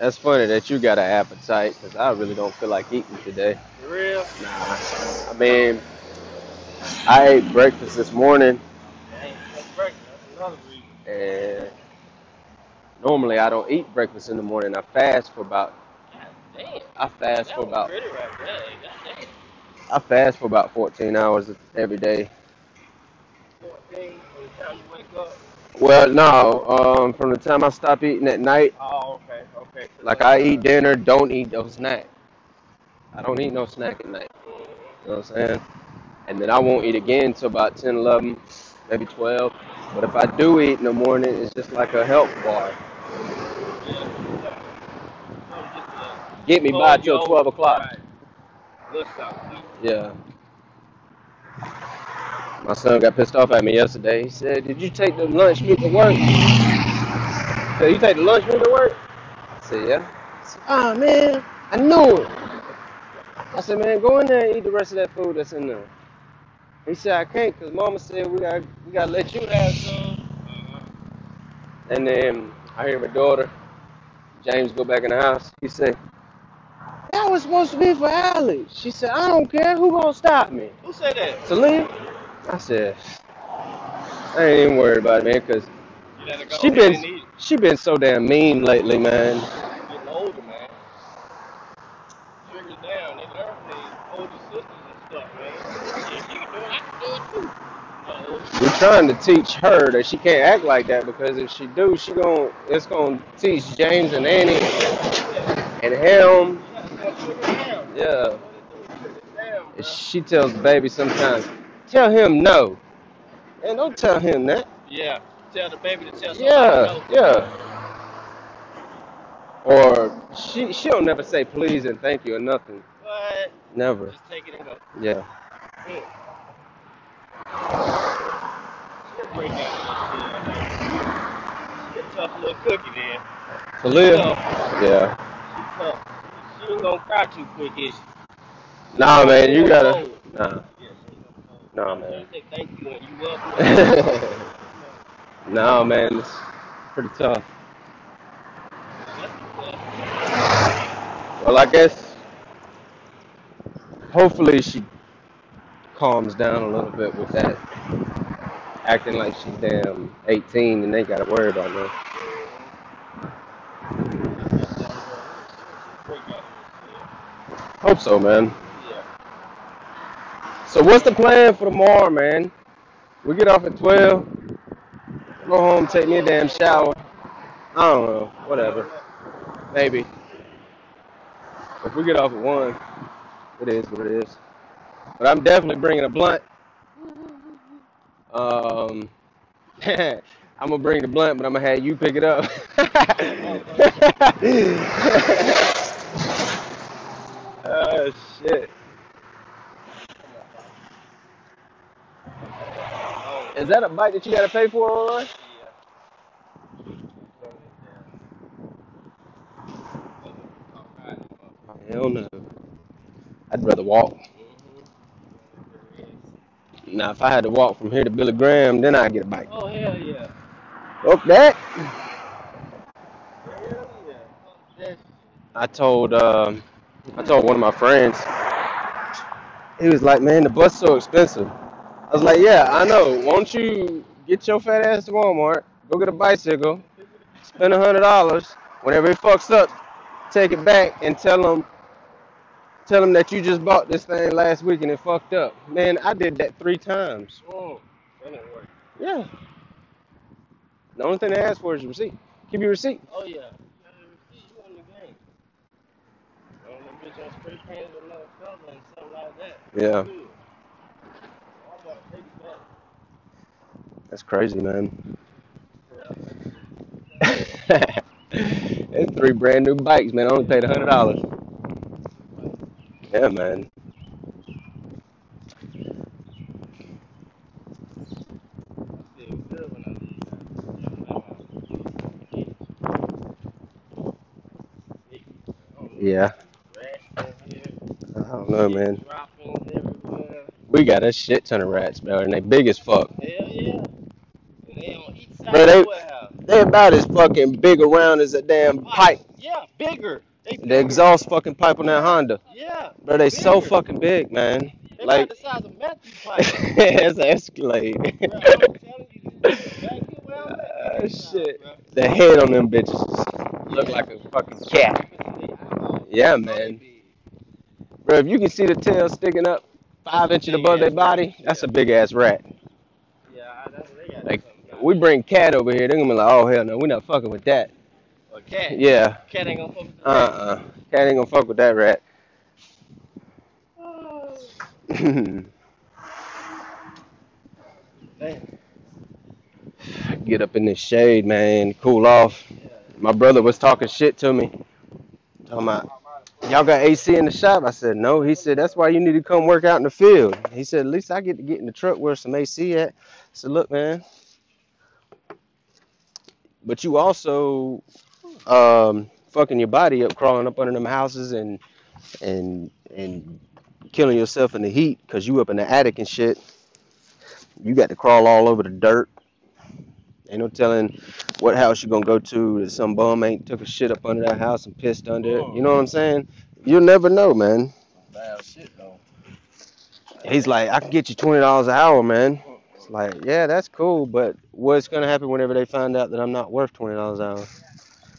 That's funny that you got an appetite because I really don't feel like eating today. For real? Nah. I mean, I ate breakfast this morning Dang, that's breakfast. That's another reason. and normally I don't eat breakfast in the morning. I fast for about God damn. I fast That for was about pretty right there. God. I fast for about 14 hours every day. 14 from the time you wake up. Well, no, um, from the time I stop eating at night, Oh, okay, okay. like I eat dinner, don't eat no snack. I don't eat no snack at night. You know what I'm saying? And then I won't eat again until about 10, 11, maybe 12. But if I do eat in the morning, it's just like a health bar. Get me by till 12 o'clock. Right. Yeah. My son got pissed off at me yesterday. He said, Did you take the lunch meat to work? Said, You take the lunch meat to work? I said, Yeah. He said, Oh, man, I knew it. I said, Man, go in there and eat the rest of that food that's in there. He said, I can't because mama said we got we gotta let you have some. And then I hear my daughter, James, go back in the house. He said, was supposed to be for Allie. She said, I don't care. Who gonna stop me? Who said that? Celine? I said, I ain't even worried about it, man, because You let her go she been she been so damn mean lately, man. Getting older, man. Triggers down. They learn from their older sisters and stuff, man. If you can do it, I can do it too. No. We're trying to teach her that she can't act like that because if she do, she gon' it's gonna teach James and Annie and him. Yeah. And she tells baby sometimes, tell him no. And don't tell him that. Yeah. Tell the baby to tell somebody Yeah, no. yeah. Or she she'll never say please and thank you or nothing. What? Never. Just take it and go. Yeah. Mm. She'll break down a little bit. A tough little cookie then. Tough. Yeah. She gonna cry too quick, is she? Nah man, you gotta nah. Ain't Nah gonna man. say thank you and you welcome. nah man, it's pretty tough. Well I guess hopefully she calms down a little bit with that acting like she's damn 18 and they gotta worry about that. Hope so, man. Yeah. So what's the plan for tomorrow, man? We get off at 12. Go home, take me a damn shower. I don't know, whatever. Maybe. If we get off at 1, it is what it is. But I'm definitely bringing a blunt. Um, I'm gonna bring the blunt, but I'm gonna have you pick it up. oh shit! Is that a bike that you gotta pay for online? Hell no. I'd rather walk. Now, if I had to walk from here to Billy Graham, then I'd get a bike. Oh hell yeah. Fuck that. Hell yeah. That's I told um, I told one of my friends. He was like, "Man, the bus so expensive." I was like, "Yeah, I know. Won't you get your fat ass to Walmart, go get a bicycle, spend a hundred dollars. Whenever it fucks up, take it back and tell them, tell them that you just bought this thing last week and it fucked up." Man, I did that three times. oh, that didn't work. Yeah. The only thing they ask for is your receipt. Keep your receipt. Oh yeah. You gotta see you in the game. On the bitch on spray paint with another color and something like that. Yeah. Good. Oh, Walmart, take it back. That's crazy, man. It's three brand new bikes, man. I only paid a hundred dollars. Yeah, man. I feel good when I leave. Yeah. Rash in here. I don't know, man. Everywhere. We got a shit ton of rats, bro, and they big as fuck. Hell yeah. And they on each side Bro, they- of the warehouse. They about as fucking big around as a damn pipe. Yeah, bigger. They The exhaust fucking pipe on that Honda. Yeah. Bro, they so fucking big, man. They Like- about the size of Matthew pipe. That's an Escalade. Bro, I'm telling you, back here where I'm at, Ah, shit. bro. the head on them bitches look like a fucking cat. Yeah, man. Bro, if you can see the tail sticking up five inches above their body, that's a big ass rat. Yeah, that's what they got. Like, We bring cat over here, they're gonna be like, oh hell no, we're not fucking with that. a cat. Yeah. Cat ain't gonna fuck with the Uh uh Cat ain't gonna fuck with that rat. Get up in the shade, man, cool off. My brother was talking shit to me. Talking about, y'all got AC in the shop? I said, no. He said, that's why you need to come work out in the field. He said, at least I get to get in the truck where some AC at. I said, look, man. But you also um, fucking your body up, crawling up under them houses and and and killing yourself in the heat because you up in the attic and shit. You got to crawl all over the dirt. Ain't no telling what house you're gonna go to that some bum ain't took a shit up under that house and pissed under it. You know what I'm saying? You'll never know, man. Bad shit though. He's like, I can get you twenty dollars an hour, man. It's like, yeah, that's cool, but what's gonna happen whenever they find out that I'm not worth twenty dollars an hour?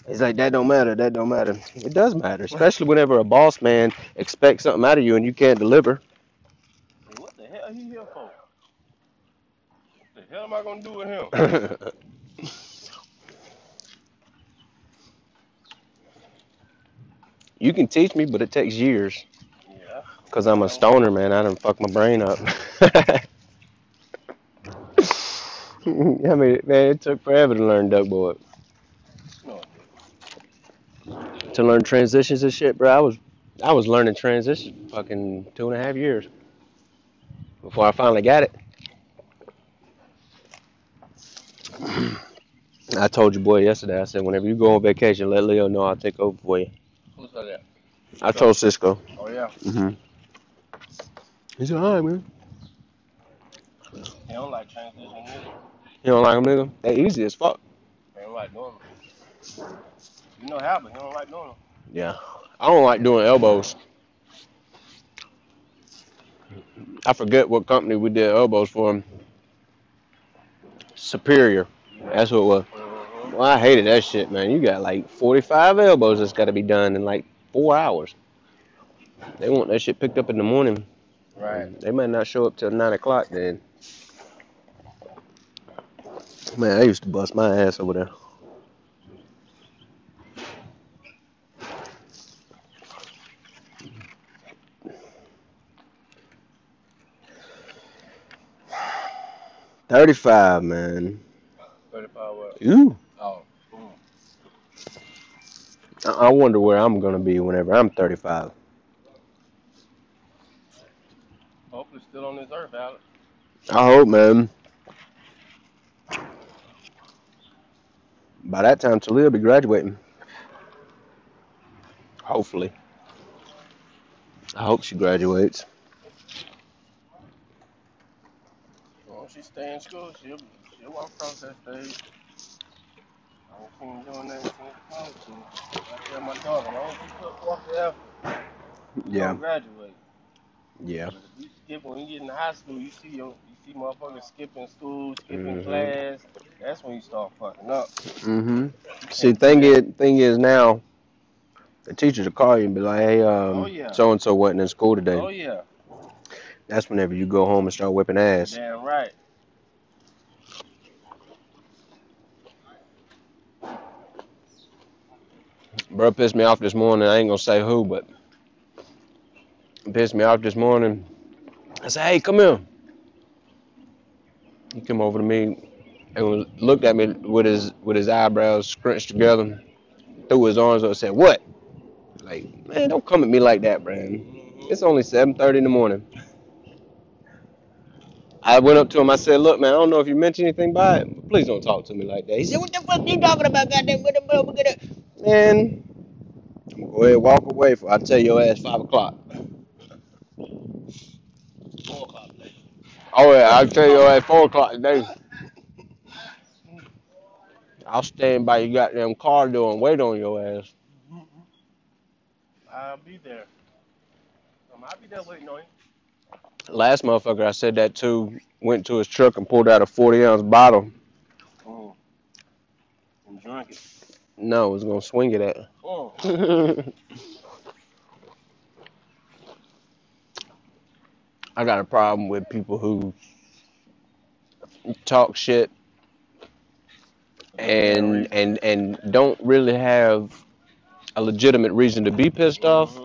He's like, that don't matter, that don't matter. It does matter, especially whenever a boss man expects something out of you and you can't deliver. What the hell are he here for? What the hell am I gonna do with him? you can teach me, but it takes years. Yeah. Cause I'm a stoner, man. I don't fuck my brain up. I mean, man, it took forever to learn duck board. No. To learn transitions and shit, bro. I was, I was learning transition fucking two and a half years before I finally got it. I told your boy yesterday. I said, whenever you go on vacation, let Leo know I'll take over for you. Who's that? I told Cisco. Oh yeah. Mm-hmm. He said, all right, man. He don't like transition either. You don't like them, nigga? They easy as fuck. He don't like doing them. You know how, but he don't like doing them. Yeah. I don't like doing elbows. I forget what company we did elbows for. him. Superior. That's what it was. Mm-hmm. Well, I hated that shit, man. You got like 45 elbows that's got to be done in like four hours. They want that shit picked up in the morning. Right. They might not show up till 9 o'clock then. Man, I used to bust my ass over there. Thirty-five, man. Thirty-five what? Ooh. I I wonder where I'm gonna be whenever I'm thirty-five. Hopefully still on this earth, Alex. I hope, man. By that time, Talia will be graduating. Hopefully. I hope she graduates. Once she stay in school, she'll she'll walk across that stage. I don't see him doing that since college. so I tell my daughter, don't you put forth the effort. You don't graduate. Yeah. You skip when you get in high school, you see your you see motherfuckers skipping school, skipping Mhm. class. That's when you start fucking up. Mm-hmm. See, thing is, thing is now, the teachers will call you and be like, "Hey, um, so and so wasn't in school today." Oh yeah, That's whenever you go home and start whipping ass. damn right. Bro pissed me off this morning. I ain't gonna say who, but pissed me off this morning. I said, "Hey, come here." He came over to me and looked at me with his with his eyebrows scrunched together, threw his arms up, and said, "What?" Like, man, don't come at me like that, man. It's only 7:30 in the morning. I went up to him. I said, "Look, man, I don't know if you mentioned anything by it, but please don't talk to me like that." He said, "What the fuck are you talking about, goddamn?" What the fuck, what the-" Man, I'm gonna go ahead and walk away. For I tell your ass five o'clock. Oh yeah, I'll tell you at four o'clock today. I'll stand by your goddamn car door and wait on your ass. I'll be there. Um, I'll be there waiting on you. Last motherfucker I said that to went to his truck and pulled out a forty ounce bottle. Mm. And drink it. No, was gonna swing it at. Mm. I got a problem with people who talk shit and and and don't really have a legitimate reason to be pissed off.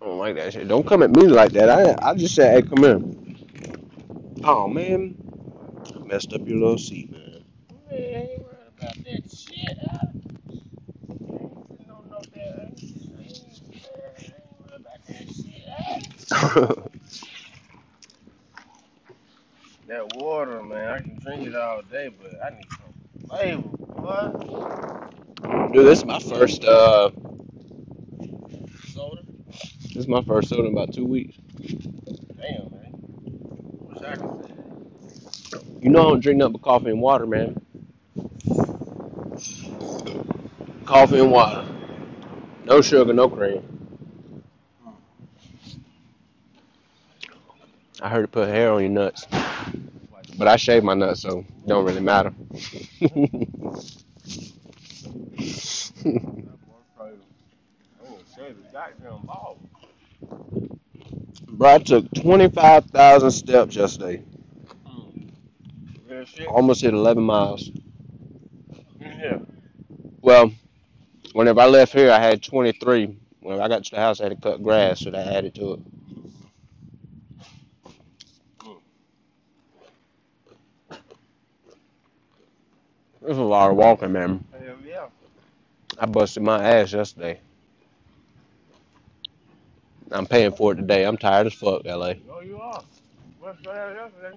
I don't like that shit. Don't come at me like that. I I just say, hey, come here. Oh man, messed up your little seat, man. Man, I ain't worried about that shit. huh? Ain't no, no, that. I ain't- I ain't- I ain't worried about that shit. That water, man, I can drink it all day, but I need some flavor, boy. Dude, this is my first uh, Soda? this is my first soda in about two weeks. Damn, man. Wish I could say that. You know I don't drink nothing but coffee and water, man. Coffee and water. No sugar, no cream. I heard it put hair on your nuts. But I shave my nuts, so it don't really matter. Bro, I took 25,000 steps yesterday. Almost hit 11 miles. Yeah. Well, whenever I left here, I had 23. When I got to the house, I had to cut grass, so that added to it. Was a lot of walking, man. Hell yeah. I busted my ass yesterday. I'm paying for it today. I'm tired as fuck, LA. Oh, you are. That yesterday?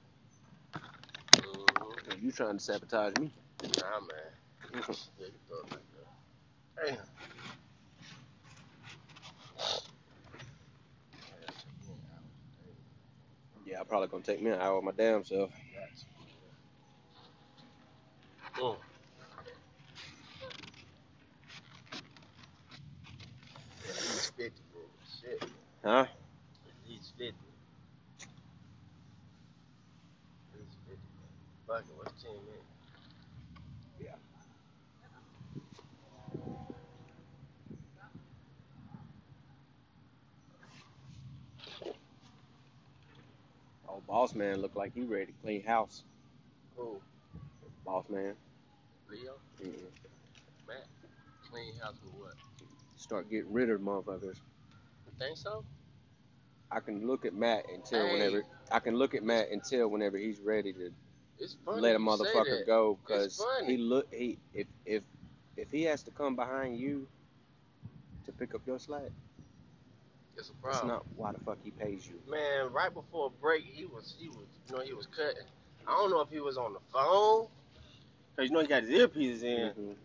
You trying to sabotage me? Nah, man. Yeah, you throw it like that. Damn. Yeah, I probably gonna take me an hour of my damn self. Mm. At least 50, bro. Shit. Huh? At least 50. At least 50, man. Fuck it, what's 10 minutes? Oh, boss man look like he ready to clean house. Who? Boss man. Leo? Mm-mm. Matt? Clean house with what? Start getting rid of motherfuckers. You think so? I can look at Matt and tell Hey. whenever I can look at Matt and tell whenever he's ready to let a motherfucker go because he look he if if if he has to come behind you to pick up your slack, It's a that's problem. not why the fuck he pays you. Man, right before break, he was he was you know he was cutting. I don't know if he was on the phone, cause you know he got his earpieces in. Mhm.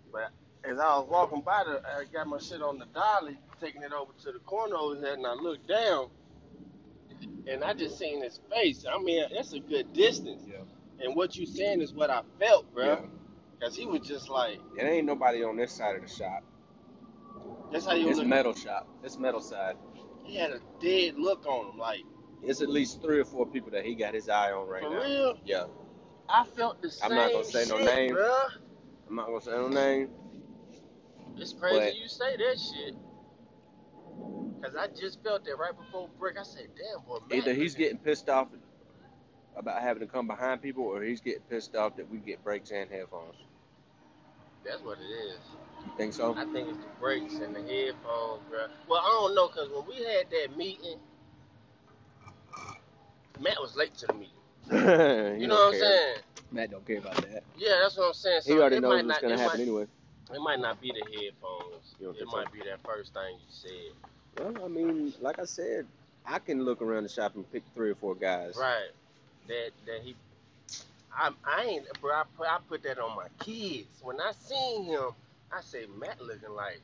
As I was walking by, the, I got my shit on the dolly, taking it over to the corner over there, and I looked down, and I just seen his face. I mean, that's a good distance. Yeah. And what you saying is what I felt, bro. Yeah. Cause he was just like, It ain't nobody on this side of the shop. that's how you It's look. metal shop. It's metal side. He had a dead look on him, like It's at least three or four people that he got his eye on right for now. real. Yeah. I felt the same. I'm not gonna say no shit, name. Bruh. I'm not gonna say no name. It's crazy But- you say that shit. Cause I just felt that right before break. I said, "Damn, boy." Matt Either he's looking- getting pissed off about having to come behind people, or he's getting pissed off that we get brakes and headphones. That's what it is. You think so? I think it's the brakes and the headphones, bro. Well, I don't know, cause when we had that meeting, Matt was late to the meeting. you know what I'm saying? Matt don't care about that. Yeah, that's what I'm saying. So he already it knows might what's not, gonna happen might, anyway. It might not be the headphones. It think so? might be that first thing you said. Well, I mean, like I said, I can look around the shop and pick three or four guys. Right. That that he. I I ain't, bro. I put I put that on my kids. When I seen him, I say Matt looking like,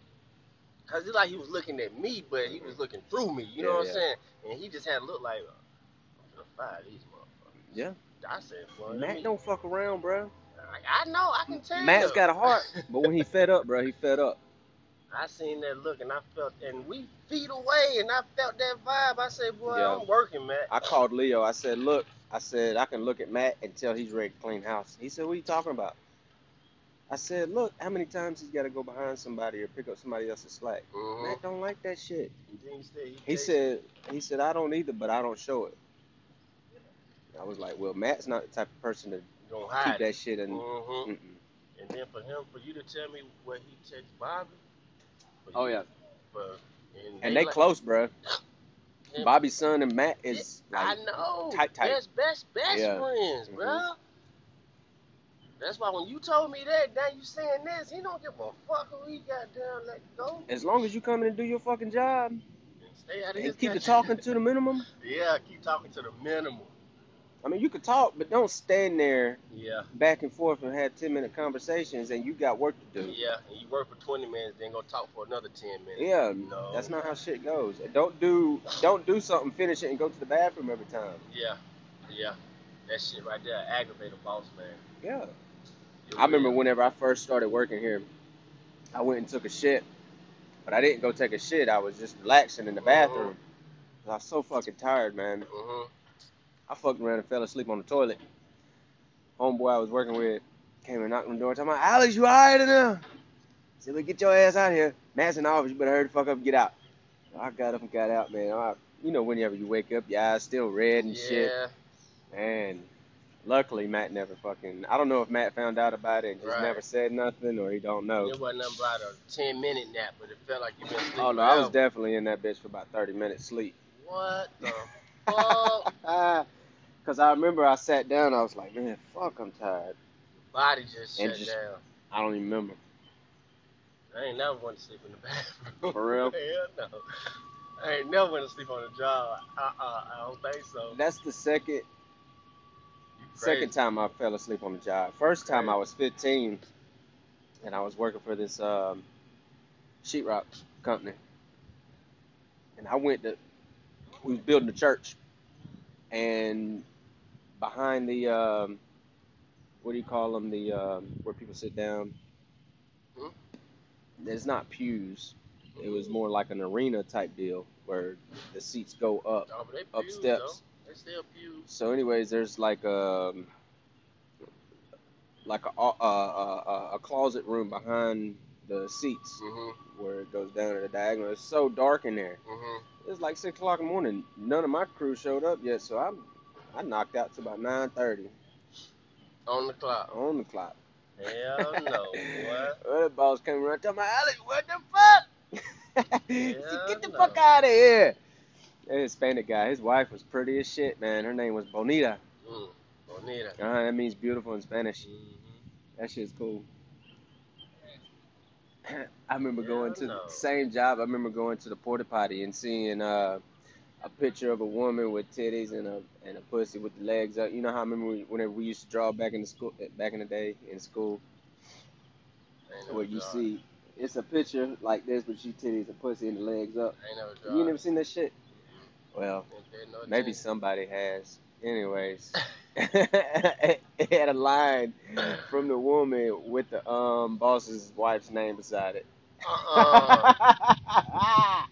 cause it's like he was looking at me, but he was mm-hmm. looking through me. You know Yeah, what. I'm saying? And he just had to look like, I'm gonna fire these motherfuckers. Yeah. I said, well, Matt don't fuck around, bro. I, I know. I can tell. Matt's got a heart, but when he fed up, bro, he fed up. I seen that look and I felt, and we feet away, and I felt that vibe. I said, boy, Yeah. I'm working, Matt. I called Leo. I said, look, I said I can look at Matt and tell he's ready to clean house. He said, what are you talking about? I said, look, how many times he's got to go behind somebody or pick up somebody else's slack. Mhm. Matt don't like that shit. He said, He said, he said I don't either, but I don't show it. I was like, well, Matt's not the type of person to gonna keep that shit in. Mhm. Mm-mm. And then for him, for you to tell me what he texted Bobby. Oh you- yeah, For, and, and they like- close, bro. and- Bobby's son and Matt is I like, know. tight, tight. Best, best, best Yeah. friends, Mhm. bro. That's why when you told me that, now you saying this, he don't give a fuck who he got down, let go. as long as you come in and do your fucking job And stay out of and his keep the talking to the minimum. Yeah, keep talking to the minimum. I mean, you could talk, but don't stand there Yeah, back and forth and have ten minute conversations, and you got work to do. yeah. And you work for 20 minutes, then go talk for another 10 minutes. Yeah, No. that's not how shit goes. Don't do don't do something, finish it, and go to the bathroom every time. Yeah, yeah. That shit right there aggravate a boss man. Yeah. It I remember whenever I first started working here, I went and took a shit, but I didn't go take a shit. I was just relaxing in the bathroom. I was so fucking tired, man. Mhm. I fucked around and fell asleep on the toilet. Homeboy I was working with came and knocked on the door, talking about, Alex, you alright in there? I said, well, get your ass out here. Matt's in the office, you better hurry the fuck up and get out. I got up and got out, man. I, you know, whenever you wake up, your eyes still red and shit. Yeah. And luckily, Matt never fucking. I don't know if Matt found out about it and just Right. never said nothing or he don't know. It wasn't about a 10 minute nap, but it felt like you been oh, sleeping. Oh no, I was definitely in that bitch for about 30 minutes sleep. What the fuck? Cause I remember I sat down, I was like, man, fuck, I'm tired. Body just And shut just- down. I don't even remember. I ain't never want to sleep in the bathroom. For real? Hell no. I ain't never want to sleep on the job. Uh uh I don't think so. That's the second second time I fell asleep on the job. First time I was 15, and I was working for this um, sheetrock company, and I went to. We was building a church, and behind the um, what do you call them? The um, where people sit down. Hmm? It's not pews. It was more like an arena type deal where the seats go up. Oh, up pews, steps. Though. They still pews. So, anyways, there's like um like a a, a, a closet room behind the seats Mm-hmm. where it goes down to the diagonal. It's so dark in there. Mm-hmm. It's like six o'clock in the morning. None of my crew showed up yet, so I'm I knocked out to about nine thirty On the clock. on the clock. Hell no, boy. Well, the boss came around talking my Alex, what the fuck? Said, Get the no. fuck out of here. That Hispanic guy, his wife was pretty as shit, man. Her name was Bonita. Mm. Bonita. Uh, that means beautiful in Spanish. Mm-hmm. That shit's cool. I remember going to no. the same job. I remember going to the porta potty and seeing uh, a picture of a woman with titties and a and a pussy with the legs up. You know how I remember we, whenever we used to draw back in the school back in the day in school, Ain't where you draw. see it's a picture like this, but she titties and pussy and the legs up. Never You never seen that shit? Well, no maybe somebody has. Anyways, it had a line from the woman with the um boss's wife's name beside it. Uh-uh.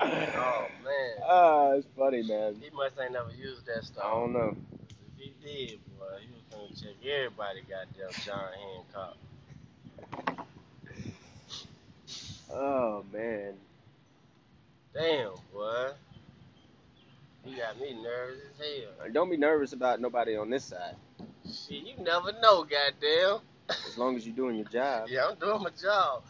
oh man. Ah, it's funny, man. He must ain't never used that stuff. I don't know. If he did, boy, he was gonna check everybody goddamn John Hancock. Oh man. Damn, boy. He got me nervous as hell. Don't be nervous about nobody on this side. Shit, you never know, goddamn. As long as you're doing your job. Yeah, I'm doing my job.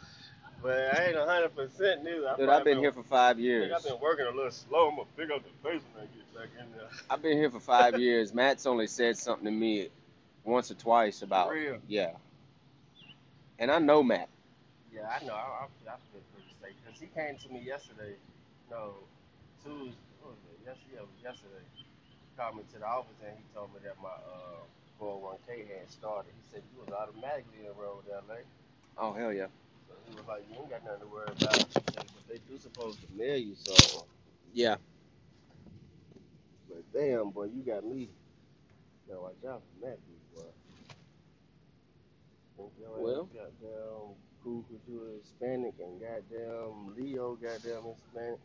But I ain't hundred percent new. I Dude, I've been here for five years. I've been working a little slow. I'm gonna pick up the pace when I get back in there. I've been here for five years. Matt's only said something to me once or twice about For real. yeah. And I know Matt. Yeah, I know. I, I, I feel pretty safe because he came to me yesterday. No, Tuesday. What was it? Yes, yeah, it was yesterday. He called me to the office and he told me that my uh 401k had started. He said you was automatically enrolled in LA. Oh hell yeah. So he was like, you ain't got nothing to worry about. But they do supposed to mail you something. Yeah. But damn, boy, you got me. Now watch out for dude, boy. Think your ass Well. goddamn cool 'cause you Hispanic and goddamn Leo goddamn Hispanic.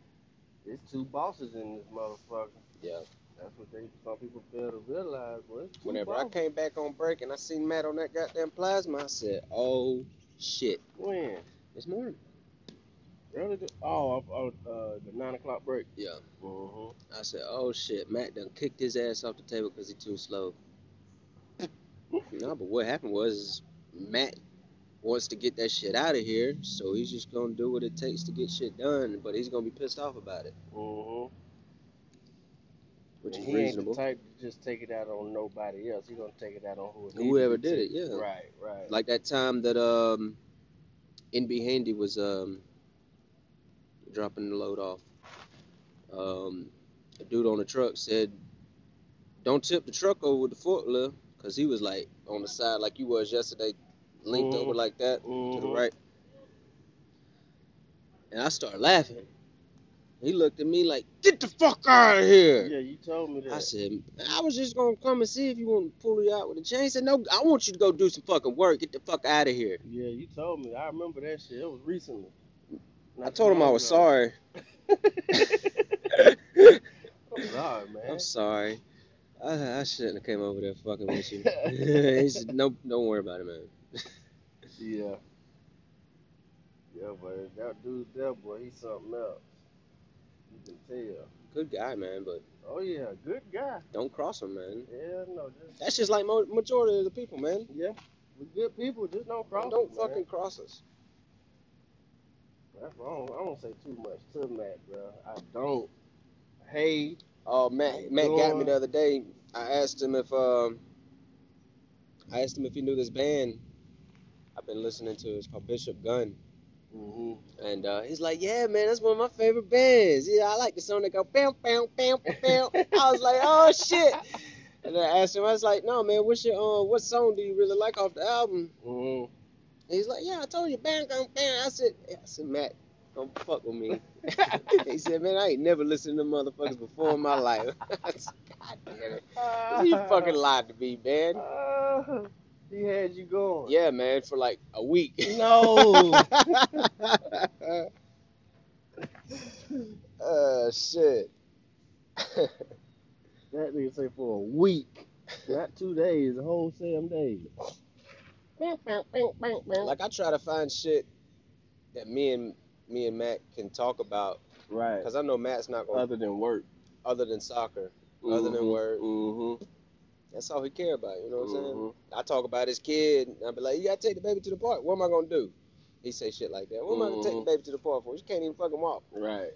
There's two bosses in this motherfucker. Yeah. That's what they some people fail to realize, boy. It's two Whenever I came back on break and I seen Matt on that goddamn plasma, I said, "Oh shit!" When? This morning. Early oh, oh, uh, the nine o'clock break. Yeah. Mm-hmm. I said, "Oh shit!" Matt done kicked his ass off the table because he too slow. no, but what happened was Matt wants to get that shit out of here, so he's just gonna do what it takes to get shit done. But he's gonna be pissed off about it, Mm-hmm. which and is he ain't reasonable. the type to just take it out on nobody else. He gonna take it out on who it needs to Whoever did it, yeah. Right, right. Like that time that um, NB Handy was um, dropping the load off. Um, a dude on the truck said, "Don't tip the truck over with the forklift," because he was like on the side like you was yesterday, linked Mhm. over like that to the Mhm. right. And I started laughing. He looked at me like, "Get the fuck out of here!" Yeah, you told me that. I said, I was just gonna come and see if you want to pull you out with a chain. He said, No, I want you to go do some fucking work. Get the fuck out of here. yeah, you told me. I remember that shit. It was recently. I told him I was sorry. I'm sorry, man. I'm sorry. I, I shouldn't have came over there fucking with you. he said, No, don't worry about it, man. Yeah. Yeah, but that dude there, boy, he's something else. You can tell. Good guy, man, but Oh yeah, good guy. don't cross him, man. Yeah, no, just That's just like mo- majority of the people, man. yeah, we good people. Just don't cross. Don't man. fucking cross us. That's wrong. I don't say too much to Matt, bro. I don't. Hey, Oh, Matt, Matt got me the other day. I asked him if um, I asked him if he knew this band. I've been listening to. It's called Bishop Gunn. Mm-hmm. And uh, he's like, yeah, man, that's one of my favorite bands. Yeah, I like the song that go bam, bam, bam, bam. I was like, oh shit. And I asked him, I was like, no, man, what's your uh, what song do you really like off the album? Mm-hmm. And he's like, yeah, I told you, bam, bam, bam. I said, yeah, I said, Matt, don't fuck with me. he said, man, I ain't never listened to motherfuckers before in my life. I said, God damn it. You fucking lied to me, man. He had you going. Yeah, man, for like a week. No. uh, shit. That nigga say for a week, not two days, a whole same day. like I try to find shit that me and me and Matt can talk about Right. because I know Matt's not gonna Other than work. other than soccer, other than work. Mm-hmm. That's all he care about. You know what I'm saying? Mhm. I talk about his kid. And I be like, you gotta take the baby to the park. What am I gonna do? He say shit like that. What am I gonna take the Mhm. baby to the park for? You can't even fucking walk. Right.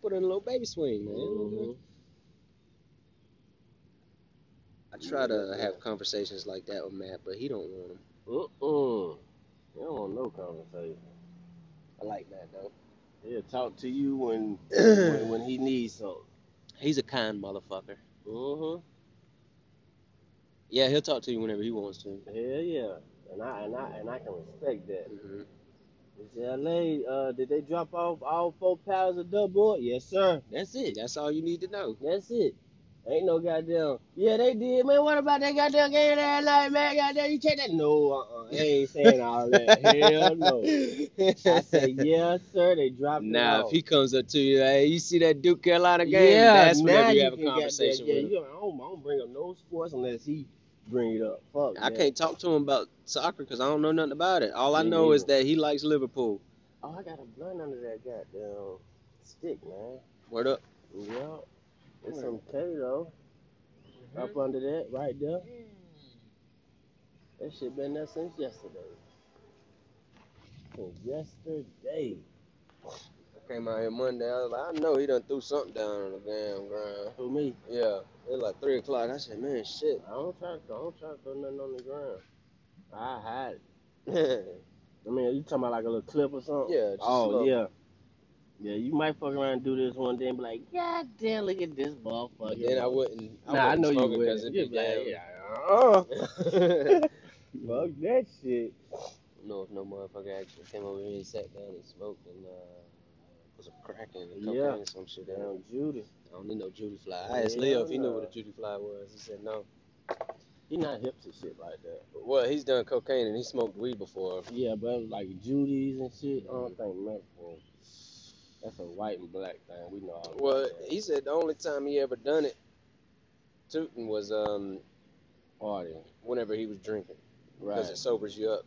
Put in a little baby swing, man. Mhm. I try to have conversations like that with Matt, but he don't want them. Uh-uh. You don't want no conversation. I like Matt though. He'll talk to you when when, when he needs something. He's a kind motherfucker. Mm-hmm. Yeah, he'll talk to you whenever he wants to. Hell yeah. And I and I and I can respect that. hmm Is LA, uh, did they drop off all four pounds of double? Yes, sir. That's it. That's all you need to know. That's it. Ain't no goddamn. Yeah, they did, man. What about that goddamn game that night, man? Goddamn, you take that? No, uh, uh I ain't saying all that. Hell no. I said, yes, sir. They dropped Now, off. if he comes up to you, hey, you see that Duke Carolina game? yeah, that's whenever you you have a conversation that, yeah, with him. you, I, don't, I don't bring up no sports unless he bring it up. Fuck. I that. can't talk to him about soccer because I don't know nothing about it. All I Me know is that he likes Liverpool. Oh, I got a blunt under that goddamn stick, man. Word up. Yeah. There's hmm. some K though. Mm-hmm. Up under that, right there. That shit been there since yesterday. since yesterday. I came out here Monday. I was like, I know he done threw something down on the damn ground. For me, Yeah, it was like three o'clock. I said, man, shit. I don't try to, I don't try to throw nothing on the ground. I hide it. yeah, I mean, you talking about like a little clip or something? just Oh slow. yeah. Yeah, you might fuck around and do this one day and be like, God damn, look at this motherfucker. Then I wouldn't. I Nah, I wouldn't know you smoke it it'd be like, yeah, uh-uh. Fuck that shit. don't know if no motherfucker actually came over here and sat down and smoked and uh, put some crack in it, cocaine Yeah. or some shit. down. Damn, Judy. I don't need no Judy fly. I asked Leo if he knew what a Judy fly was. He said no. He not hip to shit like that. Well, he's done cocaine and he smoked weed before. Yeah, but like Judy's and shit, I don't think that's for. That's a white and black thing. We know all Well, that. he said the only time he ever done it, tooting was um party. whenever he was drinking Right. because it sobers you up.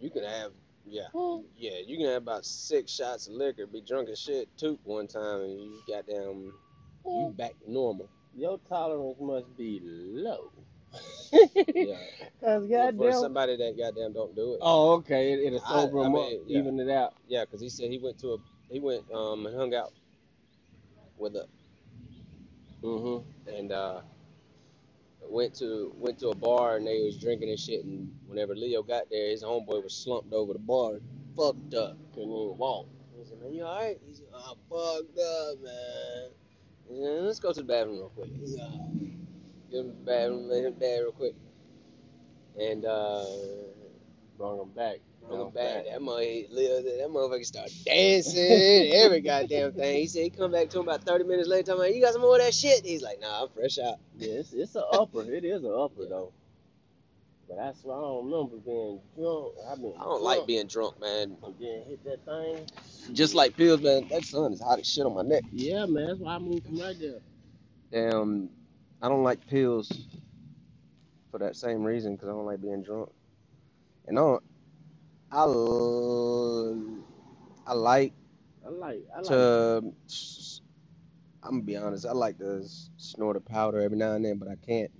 You can have yeah yeah you can have about six shots of liquor, be drunk as shit, toot one time, and you goddamn you back to normal. Your tolerance must be low. Yeah. Cause For goddamn. somebody that goddamn don't do it. Oh, okay. It, it'll I- sober I him mean, up, yeah. even it out. Yeah, because he said he went to a he went um and hung out with a Mm-hmm. and uh went to went to a bar and they was drinking and shit and whenever Leo got there his homeboy was slumped over the bar fucked up couldn't even walk. He said man you alright he said I fucked up man. Said, let's go to the bathroom real quick. He said, get him to the bathroom let him bad real quick. And uh Brought him back. Bounced back. That mother, Leo, that motherfucker started dancing, every goddamn thing. He said he come back to him about 30 minutes later, talking about, you got some more of that shit? He's like, nah, I'm fresh out. Yeah, it's, it's an upper. It is an upper though. But that's why I don't remember being drunk. I've been I don't like being drunk, man. and then hit that thing. Just like pills, man. That sun is hot as shit on my neck. Yeah, man. That's why I moved from right there. Damn, I don't like pills for that same reason, because I don't like being drunk. And I don't, I, I like I like. I like. to, I'm gonna be honest, I like to s- snort a powder every now and then, but I can't.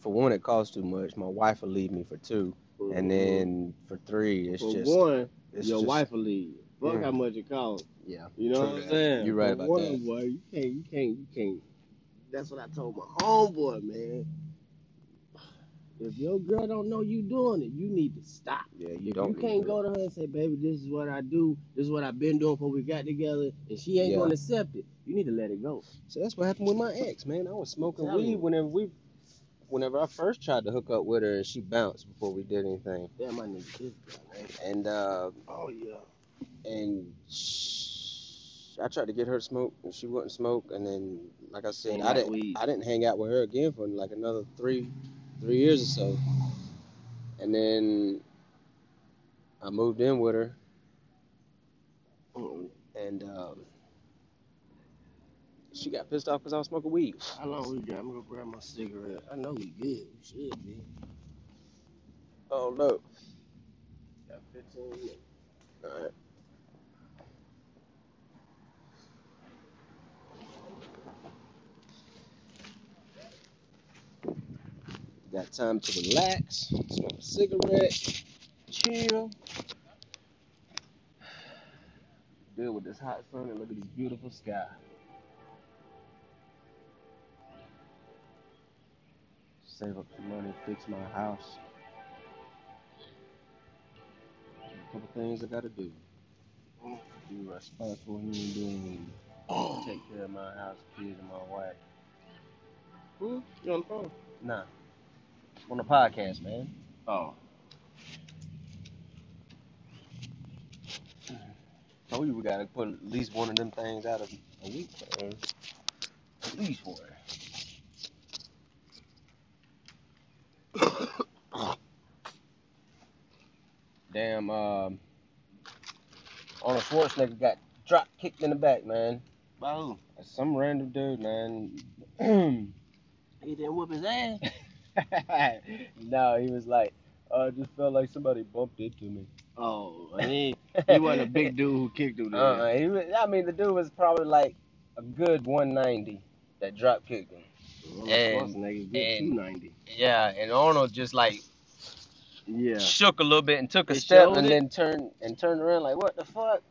For one, it costs too much. My wife will leave me for two, and then for three, it's for just one, it's your just- wife will leave. Fuck Mm. how much it costs. Yeah, You know true what I'm that. saying? You're right For about one, that. Boy, you can't. You can't. You can't. That's what I told my homeboy, man. If your girl don't know you doing it, you need to stop. Yeah, you If don't. you need can't to. go to her and say, baby, this is what I do, this is what I've been doing before we got together, and she ain't Yeah. gonna accept it, you need to let it go. So that's what happened with my ex, man. I was smoking Tell weed me. whenever we, whenever I first tried to hook up with her, and she bounced before we did anything. Damn, I need this guy, man. And uh, Oh yeah. and sh I tried to get her to smoke, and she wouldn't smoke. And then, like I said, Ain't I like didn't, weed. I didn't hang out with her again for like another three, three years or so. And then I moved in with her, and um, she got pissed off because I was smoking weed. How long we got? I'm gonna grab my cigarette. I know we good. We should be. Oh no! Got 15 minutes. All right. Got time to relax, smoke a cigarette, chill. Deal with this hot sun and look at this beautiful sky. Save up some money, fix my house. A couple things I gotta do. Be responsible human being. Take care of my house, kids, and my wife. Who? You on the phone? Nah. On the podcast, man. Oh. Told you we gotta put at least one of them things out of a week, man. At least one. Damn, um, Arnold Schwarzenegger got drop kicked in the back, man. By who? Some random dude, man. He didn't whip his ass. no, he was like, oh, I just felt like somebody bumped into me. Oh, he, he wasn't a big dude who kicked the. Uh, he was, I mean, the dude was probably like a good 190 that drop kicked him. And- Schwarzenegger good and- 290. Yeah, and Arnold just like Yeah. shook a little bit and took a It step and it? then turned and turned around like what the fuck?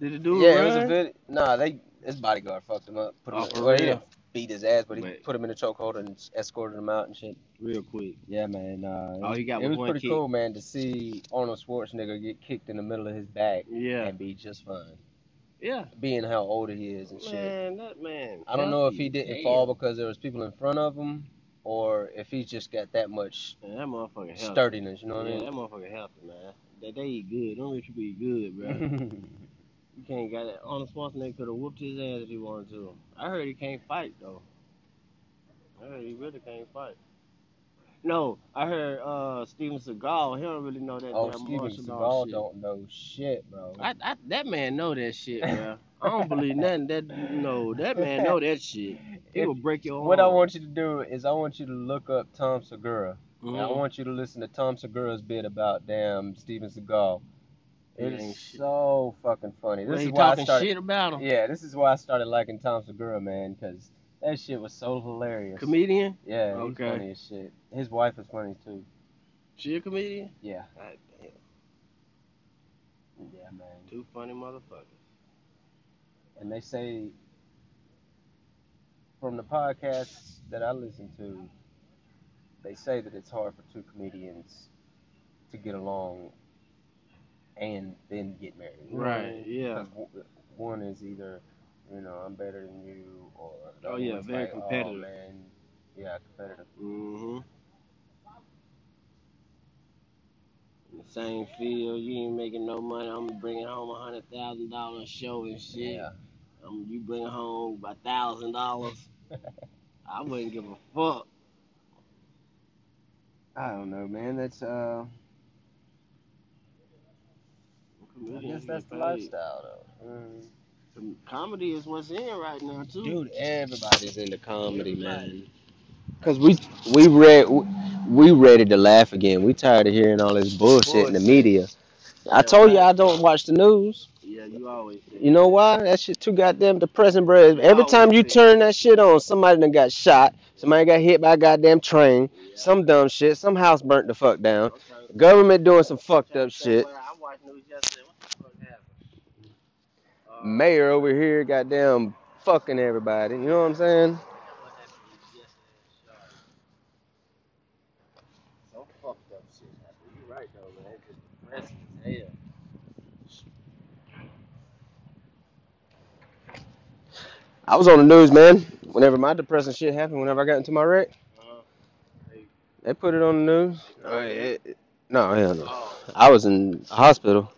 Did it do yeah, it? it was a video. Nah, they his bodyguard fucked him up. Put him Oh, in, for well, he real? didn't beat his ass, but he Wait. put him in a chokehold and escorted him out and shit. real quick. Yeah, man. Uh, it Oh, was, he got it was pretty kick. cool, man, to see Arnold Schwarzenegger get kicked in the middle of his back Yeah. and be just fine, Yeah. being how old he is and shit. Man, that man. I don't know if he didn't Damn. fall because there was people in front of him, or if he just got that much Man, that motherfucker healthy. sturdiness. You know what I mean? that motherfucker healthy, man. That they eat good. Don't rich people eat good, bro. you can't got that. Arnold Schwarzenegger could have whooped his ass if he wanted to. I heard he can't fight though. I heard he really can't fight. No, I heard uh Steven Seagal. He don't really know that oh, damn Steven Seagal shit. don't know shit, bro. I, I, that man know that shit, bro. I don't believe nothing. That no, that man know that shit. He If- will break your arm. What I want you to do is I want you to look up Tom Segura. And I want you to listen to Tom Segura's bit about damn Steven Seagal. It It is shit. so fucking funny. This he is why I talking started. shit about him. Yeah, this is why I started liking Tom Segura, man, because that shit was so hilarious. Comedian? Yeah, he's Okay. funny as shit. His wife is funny too. She a comedian? Yeah, God damn, yeah, man. two funny motherfuckers. And they say from the podcasts that I listen to, they say that it's hard for two comedians to get along and then get married. You know what I Right, mean? yeah. one is either, you know, I'm better than you, or Oh, yeah, very like, competitive. Oh, man, yeah, competitive. Mm-hmm. The same field, you ain't making no money. I'm bringing home a hundred thousand dollars show and shit. Yeah. Um, you bring home a thousand dollars. I wouldn't give a fuck. I don't know, man. That's uh, I guess that's the lifestyle, though. Mm. Com- Comedy is what's in right now too. Dude, everybody's into comedy, man. Cause we we read we ready to laugh again. We tired of hearing all this bullshit in the Bullshit. media. I Yeah, told you. I don't watch the news. Yeah, you always. say You know why? That shit too goddamn depressing, bro. Every time you turn that shit on, somebody done got shot. Somebody got hit by a goddamn train. Some dumb shit. Some house burnt the fuck down. Government doing some fucked up shit. I watched news yesterday. What the fuck happened? Uh, Mayor over here, goddamn fucking everybody. You know what I'm saying? what happened yesterday in Charlotte? Some fucked up shit happened. You right though, man. Depressing as hell. I was on the news, man. Whenever my depressing shit happened, whenever I got into my wreck, Uh-huh. they put it on the news. Oh, it- it- no, hell no. Oh. I was in hospital.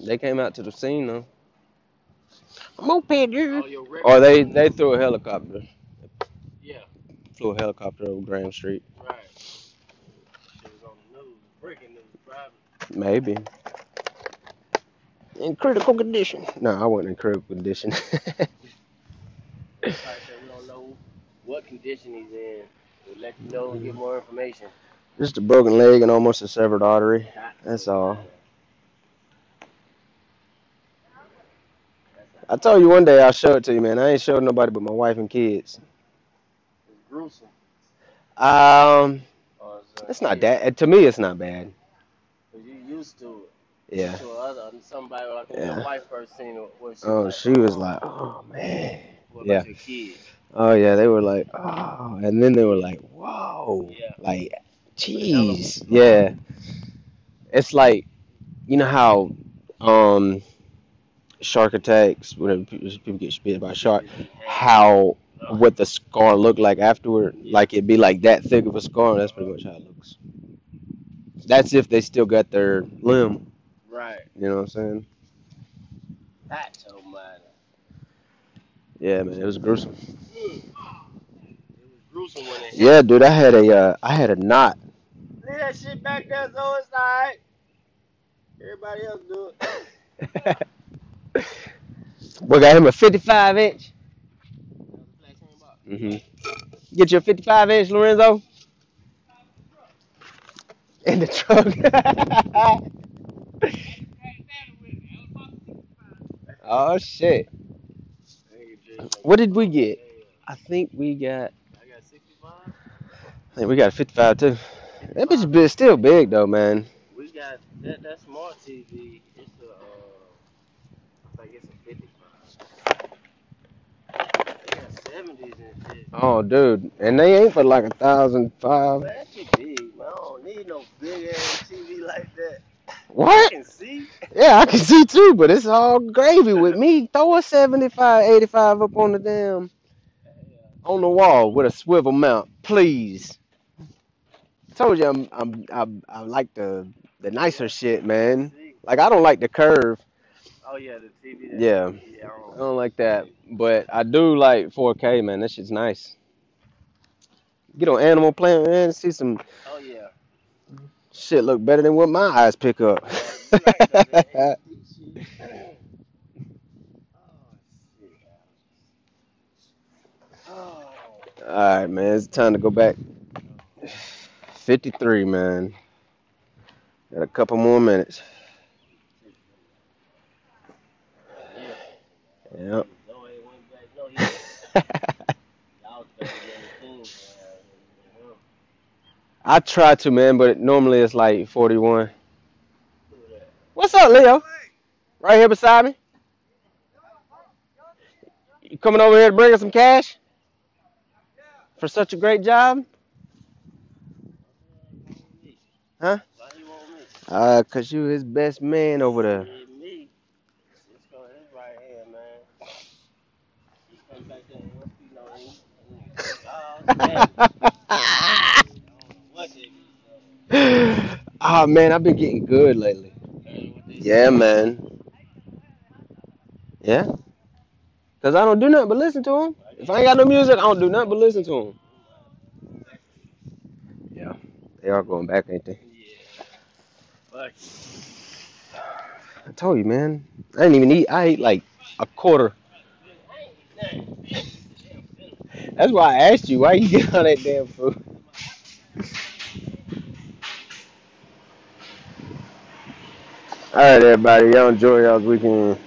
They came out to the scene though. I'm okay, Oh, dude. your. Or oh, they they threw a helicopter, Yeah, flew a helicopter over Graham Street. right. Shit was on the news. Breaking news, private. Maybe. In critical condition. No, I wasn't in critical condition. Like I said, we don't know what condition he's in. We'll let you know and get more information. Just a broken leg and almost a severed artery. That's all. I told you one day I'll show it to you, man. I ain't showed nobody but my wife and kids. It's gruesome. Um, Or is, uh, it's not that. To me, it's not bad. You used to it. Yeah. To other somebody like Yeah. your wife first seen it. What she Oh, like, she was like, oh man. What yeah. about your kids? Oh yeah, they were like, oh, and then they were like, whoa, Yeah. like, jeez, yeah. It's like, you know how, um, shark attacks, whenever people get bit by a shark, how what the scar looked like afterward, like it'd be like that thick of a scar. That's pretty much how it looks. That's if they still got their limb. Right. You know what I'm saying? That's almighty. Yeah, man, it was gruesome. It was gruesome when it. Yeah, dude, I had a, uh, I had a knot. Leave that shit back there so it's alright. Everybody else do it. we got him a 55 inch. hmm Get you a 55 inch, Lorenzo. In the truck. oh shit! What did we get? I think we got. I got 65. I think we got a 55 too. That bitch big, still big though, man. We got that that smart TV. It's a uh, I think it's a 55. They got 70s and shit. Oh, dude, and they ain't for like a thousand five. That shit big, man. I don't need no big ass TV like that. I What? can see. Yeah, I can see too, but it's all gravy with me. Throw a 75, 85 up on the damn on the wall with a swivel mount, please. Told you I'm I'm I, I like the the nicer shit, man. See? Like I don't like the curve. Oh yeah, the TV. Yeah. yeah I I don't- don't like that, but I do like 4K, man. That shit's nice. Get on Animal Planet, man, and see some Oh yeah. shit look better than what my eyes pick up. Yeah, you right, though, that HD shit. Oh shit. Oh. All right, man. It's time to go back. 53, man. Got a couple more minutes. Yep. No, it went back. No, he y'all better than the team, man. I try to, man, but normally it's like 41. Look at that. What's up, Leo? Right here beside me. You coming over here to bring us some cash? For such a great job? Huh? Why he want me? Uh, cause you his best man over there. Yeah, me. Let's go his right hand, man. He come back there and what's he know him? He oh man, I've been getting good lately. Yeah, man. Yeah. Cause I don't do nothing but listen to him. If I ain't got no music, I don't do nothing but listen to him. Yeah. They are going back, ain't they? I told you, man. I didn't even eat. I ate like a quarter. That's why I asked you why you get all that damn food. All right, everybody. Y'all enjoy y'all's weekend.